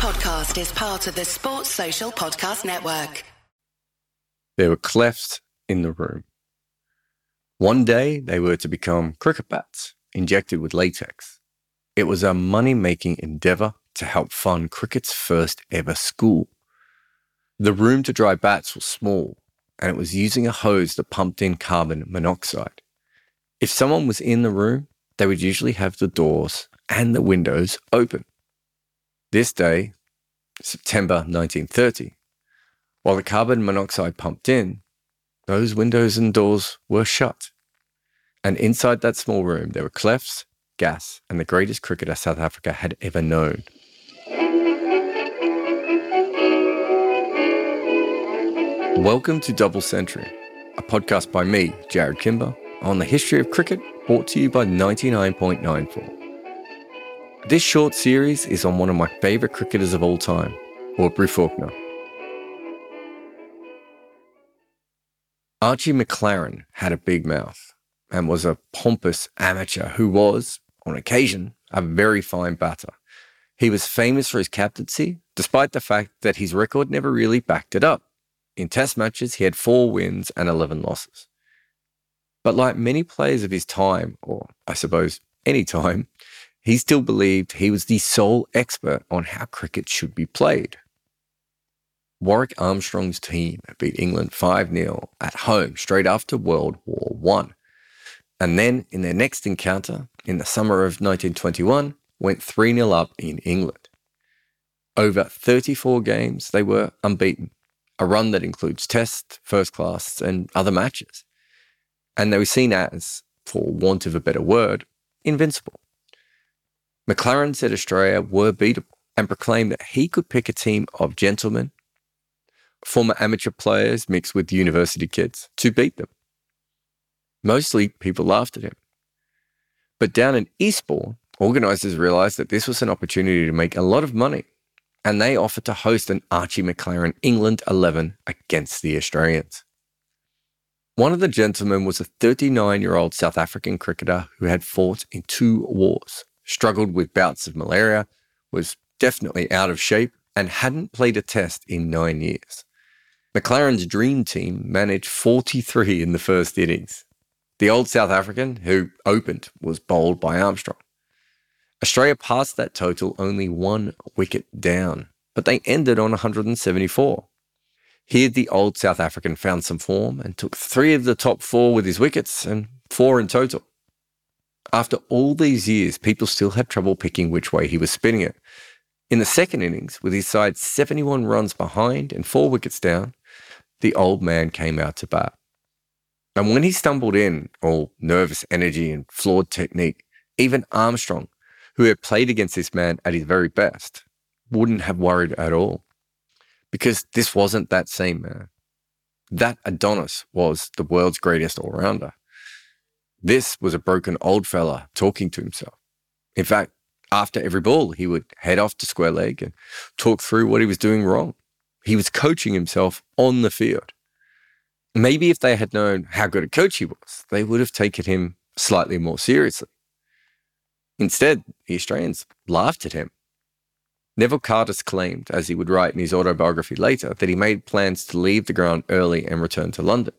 podcast is part of the Sports Social Podcast Network. There were clefts in the room. One day they were to become cricket bats injected with latex. It was a money making endeavor to help fund cricket's first ever school. The room to dry bats was small, and it was using a hose that pumped in carbon monoxide. If someone was in the room, they would usually have the doors and the windows open. This day, September 1930, while the carbon monoxide pumped in, those windows and doors were shut. And inside that small room, there were clefts, gas, and the greatest cricketer South Africa had ever known. Welcome to Double Century, a podcast by me, Jarrod Kimber, on the history of cricket, brought to you by 99.94. This short series is on one of my favourite cricketers of all time, Aubrey Faulkner. Archie MacLaren had a big mouth and was a pompous amateur who was, on occasion, a very fine batter. He was famous for his captaincy, despite the fact that his record never really backed it up. In test matches, he had four wins and 11 losses. But like many players of his time, or I suppose any time, he still believed he was the sole expert on how cricket should be played. Warwick Armstrong's team beat England 5 0 at home straight after World War I. And then in their next encounter, in the summer of 1921, went 3 0 up in England. Over 34 games, they were unbeaten a run that includes test, first class, and other matches. And they were seen as, for want of a better word, invincible. MacLaren said Australia were beatable and proclaimed that he could pick a team of gentlemen, former amateur players mixed with university kids, to beat them. Mostly people laughed at him. But down in Eastbourne, organisers realised that this was an opportunity to make a lot of money and they offered to host an Archie MacLaren England 11 against the Australians. One of the gentlemen was a 39 year old South African cricketer who had fought in two wars, struggled with bouts of malaria, was definitely out of shape, and hadn't played a test in nine years. MacLaren's dream team managed 43 in the first innings. The old South African, who opened, was bowled by Armstrong. Australia passed that total only one wicket down, but they ended on 174. Here, the old South African found some form and took three of the top four with his wickets and four in total. After all these years, people still had trouble picking which way he was spinning it. In the second innings, with his side 71 runs behind and four wickets down, the old man came out to bat. And when he stumbled in, all nervous energy and flawed technique, even Armstrong, who had played against this man at his very best wouldn't have worried at all because this wasn't that same man. That Adonis was the world's greatest all rounder. This was a broken old fella talking to himself. In fact, after every ball, he would head off to square leg and talk through what he was doing wrong. He was coaching himself on the field. Maybe if they had known how good a coach he was, they would have taken him slightly more seriously. Instead, the Australians laughed at him. Neville Cardus claimed, as he would write in his autobiography later, that he made plans to leave the ground early and return to London.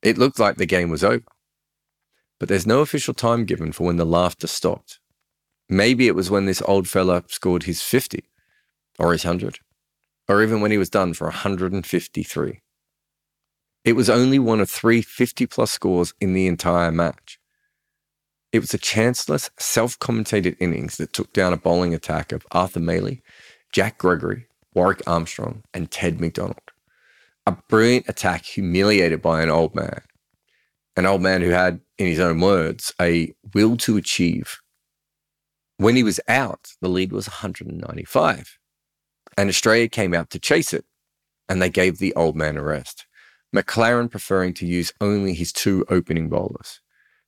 It looked like the game was over. But there's no official time given for when the laughter stopped. Maybe it was when this old fella scored his 50, or his 100, or even when he was done for 153. It was only one of three 50 plus scores in the entire match. It was a chanceless, self commentated innings that took down a bowling attack of Arthur Mailey, Jack Gregory, Warwick Armstrong, and Ted McDonald. A brilliant attack humiliated by an old man. An old man who had, in his own words, a will to achieve. When he was out, the lead was 195. And Australia came out to chase it, and they gave the old man a rest. MacLaren preferring to use only his two opening bowlers.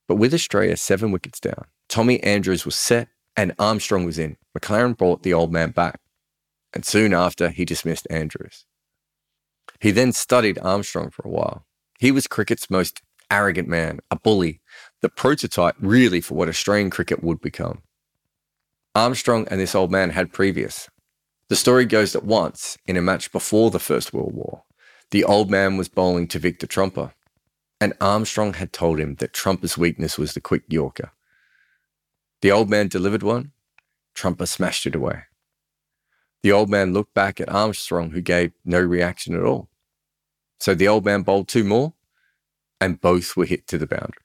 But with Australia seven wickets down, Tommy Andrews was set and Armstrong was in. MacLaren brought the old man back. And soon after, he dismissed Andrews. He then studied Armstrong for a while. He was cricket's most arrogant man, a bully, the prototype really for what Australian cricket would become. Armstrong and this old man had previous, The story goes that once, in a match before the First World War, the old man was bowling to Victor Trumper, and Armstrong had told him that Trumper's weakness was the quick Yorker. The old man delivered one, Trumper smashed it away. The old man looked back at Armstrong, who gave no reaction at all. So the old man bowled two more, and both were hit to the boundary.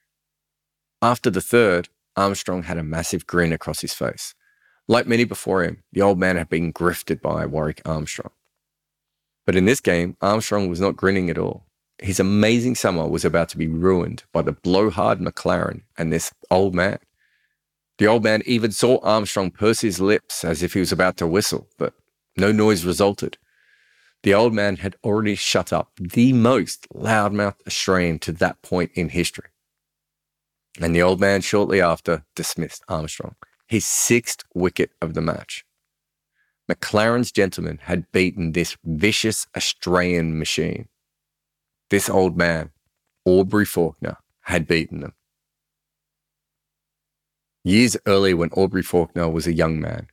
After the third, Armstrong had a massive grin across his face. Like many before him, the old man had been grifted by Warwick Armstrong. But in this game, Armstrong was not grinning at all. His amazing summer was about to be ruined by the blowhard MacLaren and this old man. The old man even saw Armstrong purse his lips as if he was about to whistle, but no noise resulted. The old man had already shut up the most loudmouthed Australian to that point in history. And the old man shortly after dismissed Armstrong his sixth wicket of the match. MacLaren's gentleman had beaten this vicious Australian machine. This old man, Aubrey Faulkner, had beaten them. Years earlier, when Aubrey Faulkner was a young man,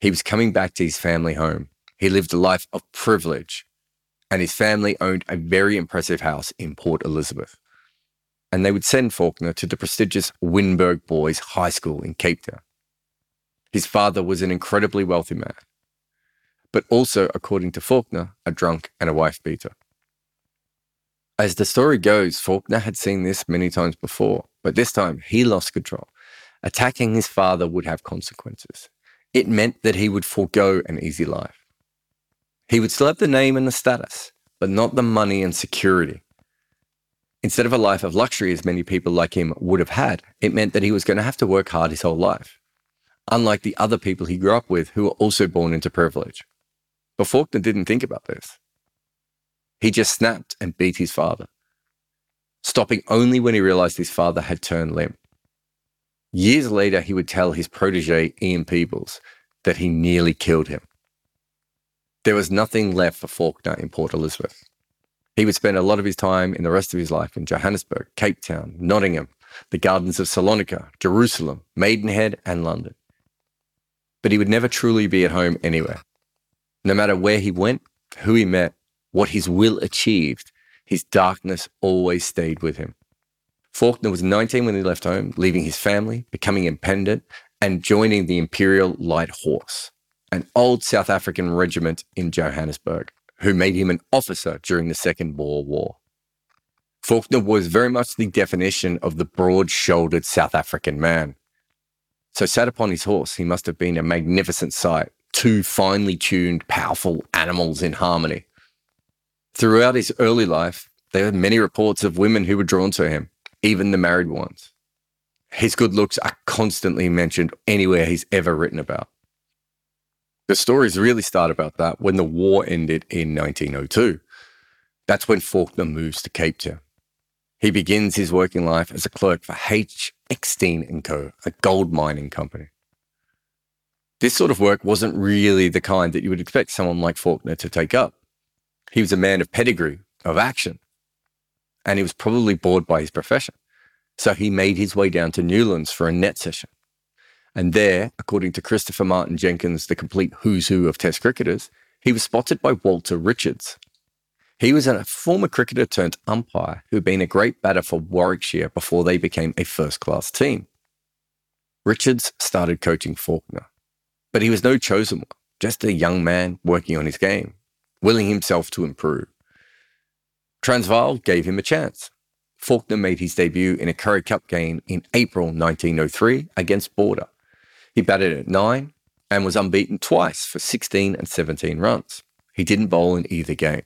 he was coming back to his family home. He lived a life of privilege, and his family owned a very impressive house in Port Elizabeth. And they would send Faulkner to the prestigious Wynberg Boys High School in Cape Town. His father was an incredibly wealthy man, but also, according to Faulkner, a drunk and a wife beater. As the story goes, Faulkner had seen this many times before, but this time he lost control. Attacking his father would have consequences. It meant that he would forego an easy life. He would still have the name and the status, but not the money and security. Instead of a life of luxury, as many people like him would have had, it meant that he was going to have to work hard his whole life unlike the other people he grew up with who were also born into privilege. But Faulkner didn't think about this. He just snapped and beat his father, stopping only when he realized his father had turned limp. Years later, he would tell his protege, Ian Peebles, that he nearly killed him. There was nothing left for Faulkner in Port Elizabeth. He would spend a lot of his time in the rest of his life in Johannesburg, Cape Town, Nottingham, the gardens of Salonika, Jerusalem, Maidenhead, and London but he would never truly be at home anywhere. No matter where he went, who he met, what his will achieved, his darkness always stayed with him. Faulkner was 19 when he left home, leaving his family, becoming independent, and joining the Imperial Light Horse, an old South African regiment in Johannesburg, who made him an officer during the Second Boer War. Faulkner was very much the definition of the broad shouldered South African man, so, sat upon his horse, he must have been a magnificent sight. Two finely tuned, powerful animals in harmony. Throughout his early life, there were many reports of women who were drawn to him, even the married ones. His good looks are constantly mentioned anywhere he's ever written about. The stories really start about that when the war ended in 1902. That's when Faulkner moves to Cape Town. He begins his working life as a clerk for H. Eckstein & Co., a gold mining company. This sort of work wasn't really the kind that you would expect someone like Faulkner to take up. He was a man of pedigree, of action, and he was probably bored by his profession. So he made his way down to Newlands for a net session. And there, according to Christopher Martin Jenkins, the complete who's who of Test cricketers, he was spotted by Walter Richards, he was a former cricketer turned umpire who'd been a great batter for Warwickshire before they became a first class team. Richards started coaching Faulkner, but he was no chosen one, just a young man working on his game, willing himself to improve. Transvaal gave him a chance. Faulkner made his debut in a Currie Cup game in April 1903 against Border. He batted at nine and was unbeaten twice for 16 and 17 runs. He didn't bowl in either game.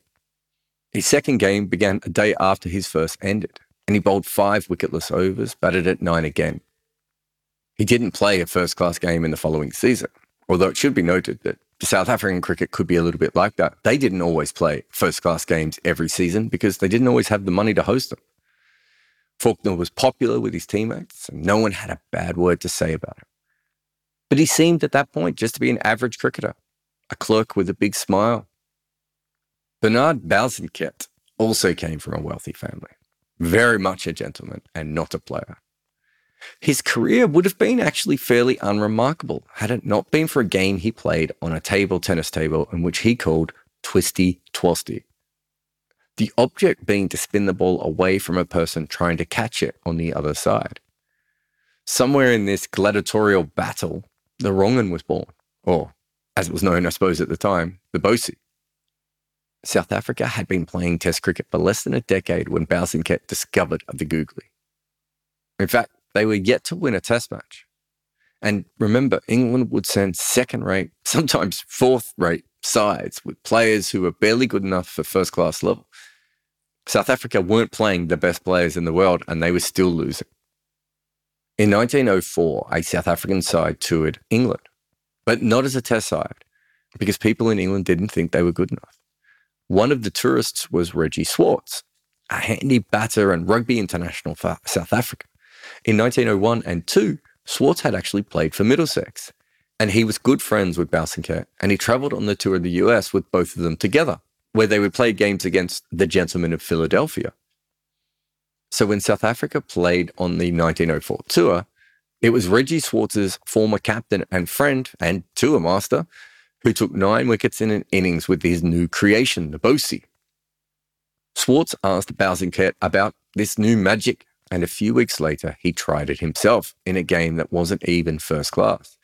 His second game began a day after his first ended, and he bowled five wicketless overs, batted at nine again. He didn't play a first class game in the following season, although it should be noted that South African cricket could be a little bit like that. They didn't always play first class games every season because they didn't always have the money to host them. Faulkner was popular with his teammates, and no one had a bad word to say about him. But he seemed at that point just to be an average cricketer, a clerk with a big smile Bernard Bosanquet also came from a wealthy family, very much a gentleman and not a player. His career would have been actually fairly unremarkable had it not been for a game he played on a table tennis table in which he called Twisty Twosty. The object being to spin the ball away from a person trying to catch it on the other side. Somewhere in this gladiatorial battle, the wrong'un was born, or as it was known, I suppose, at the time, the Bosie. South Africa had been playing Test cricket for less than a decade when Bosanquet discovered the googly. In fact, they were yet to win a Test match. And remember, England would send second rate, sometimes fourth rate sides with players who were barely good enough for first class level. South Africa weren't playing the best players in the world and they were still losing. In 1904, a South African side toured England, but not as a test side because people in England didn't think they were good enough. One of the tourists was Reggie Schwarz, a handy batter and rugby international for South Africa. In 1901 and 2, Schwarz had actually played for Middlesex, and he was good friends with Bosanquet, and he travelled on the tour of the US with both of them together, where they would play games against the Gentlemen of Philadelphia. So when South Africa played on the 1904 tour, it was Reggie Schwarz's former captain and friend and tour master who took nine wickets in an innings with his new creation, the Bosie. Schwarz asked Bosanquet about this new magic, and a few weeks later, he tried it himself in a game that wasn't even first class.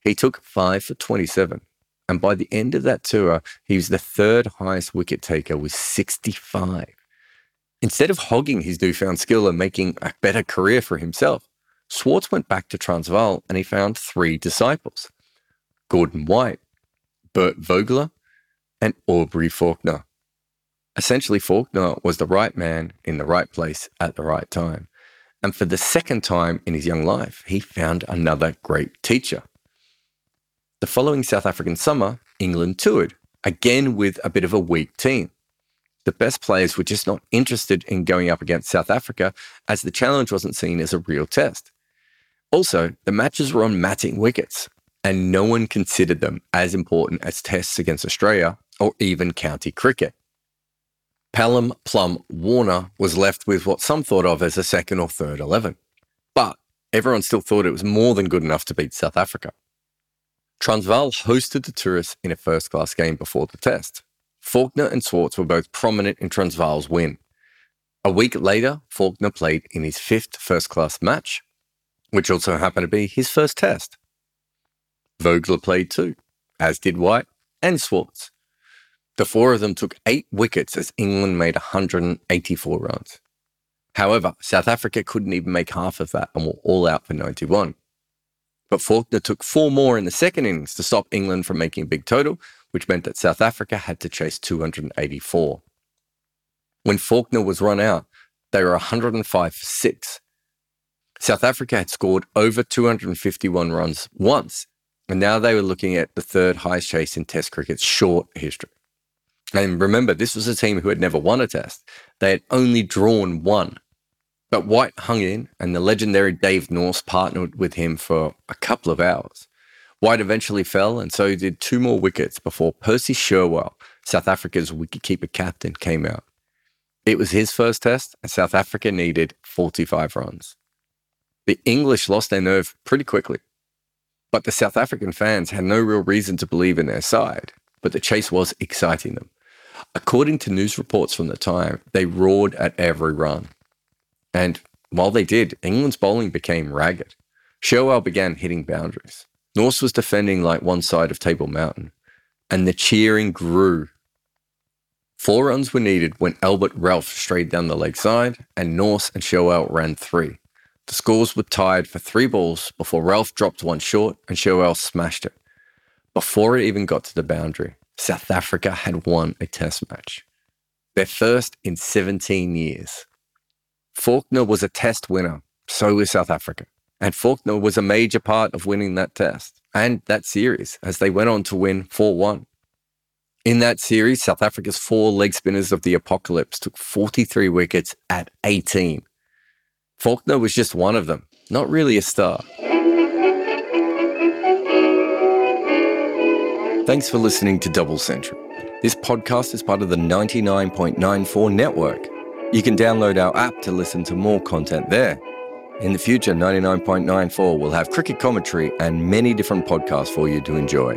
He took five for 27, and by the end of that tour, he was the third highest wicket taker with 65. Instead of hogging his newfound skill and making a better career for himself, Schwarz went back to Transvaal and he found three disciples Gordon White, Bert Vogler, and Aubrey Faulkner. Essentially, Faulkner was the right man in the right place at the right time. And for the second time in his young life, he found another great teacher. The following South African summer, England toured, again with a bit of a weak team. The best players were just not interested in going up against South Africa as the challenge wasn't seen as a real test. Also, the matches were on matting wickets, and no one considered them as important as tests against Australia or even county cricket. Pelham Plum Warner was left with what some thought of as a second or third 11. But everyone still thought it was more than good enough to beat South Africa. Transvaal hosted the tourists in a first class game before the test. Faulkner and Schwarz were both prominent in Transvaal's win. A week later, Faulkner played in his fifth first class match, which also happened to be his first test. Vogler played too, as did White and Schwarz. The four of them took eight wickets as England made 184 runs. However, South Africa couldn't even make half of that and were all out for 91. But Faulkner took four more in the second innings to stop England from making a big total, which meant that South Africa had to chase 284. When Faulkner was run out, they were 105 for six. South Africa had scored over 251 runs once, and now they were looking at the third highest chase in Test cricket's short history. And remember, this was a team who had never won a test. They had only drawn one. But White hung in, and the legendary Dave Nourse partnered with him for a couple of hours. White eventually fell, and so he did two more wickets before Percy Sherwell, South Africa's wicketkeeper captain, came out. It was his first test, and South Africa needed 45 runs. The English lost their nerve pretty quickly, but the South African fans had no real reason to believe in their side, but the chase was exciting them. According to news reports from the time, they roared at every run. And while they did, England's bowling became ragged. Sherwell began hitting boundaries. Nourse was defending like one side of Table Mountain, and the cheering grew. Four runs were needed when Albert Relf strayed down the leg side, and Nourse and Sherwell ran three. The scores were tied for three balls before Relf dropped one short and Sherwell smashed it. Before it even got to the boundary, South Africa had won a test match. Their first in 17 years. Faulkner was a test winner, so was South Africa. And Faulkner was a major part of winning that test and that series as they went on to win 4 1. In that series, South Africa's four leg spinners of the apocalypse took 43 wickets at 18. Faulkner was just one of them, not really a star. Thanks for listening to Double Century. This podcast is part of the 99.94 network. You can download our app to listen to more content there. In the future, 99.94 will have cricket commentary and many different podcasts for you to enjoy.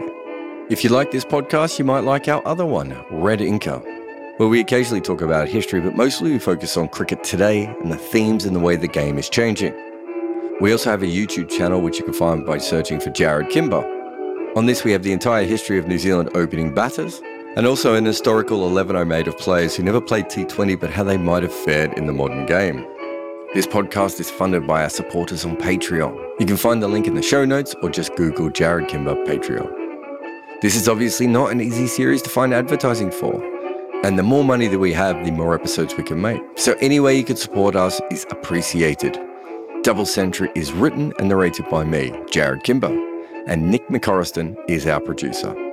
If you like this podcast, you might like our other one, Red Inker, where we occasionally talk about history, but mostly we focus on cricket today and the themes and the way the game is changing. We also have a YouTube channel which you can find by searching for Jarrod Kimber. On this, we have the entire history of New Zealand opening batters and also an historical 11 I made of players who never played T20 but how they might have fared in the modern game. This podcast is funded by our supporters on Patreon. You can find the link in the show notes or just Google Jarrod Kimber Patreon. This is obviously not an easy series to find advertising for. And the more money that we have, the more episodes we can make. So any way you could support us is appreciated. Double Century is written and narrated by me, Jarrod Kimber, and Nick McCorriston is our producer.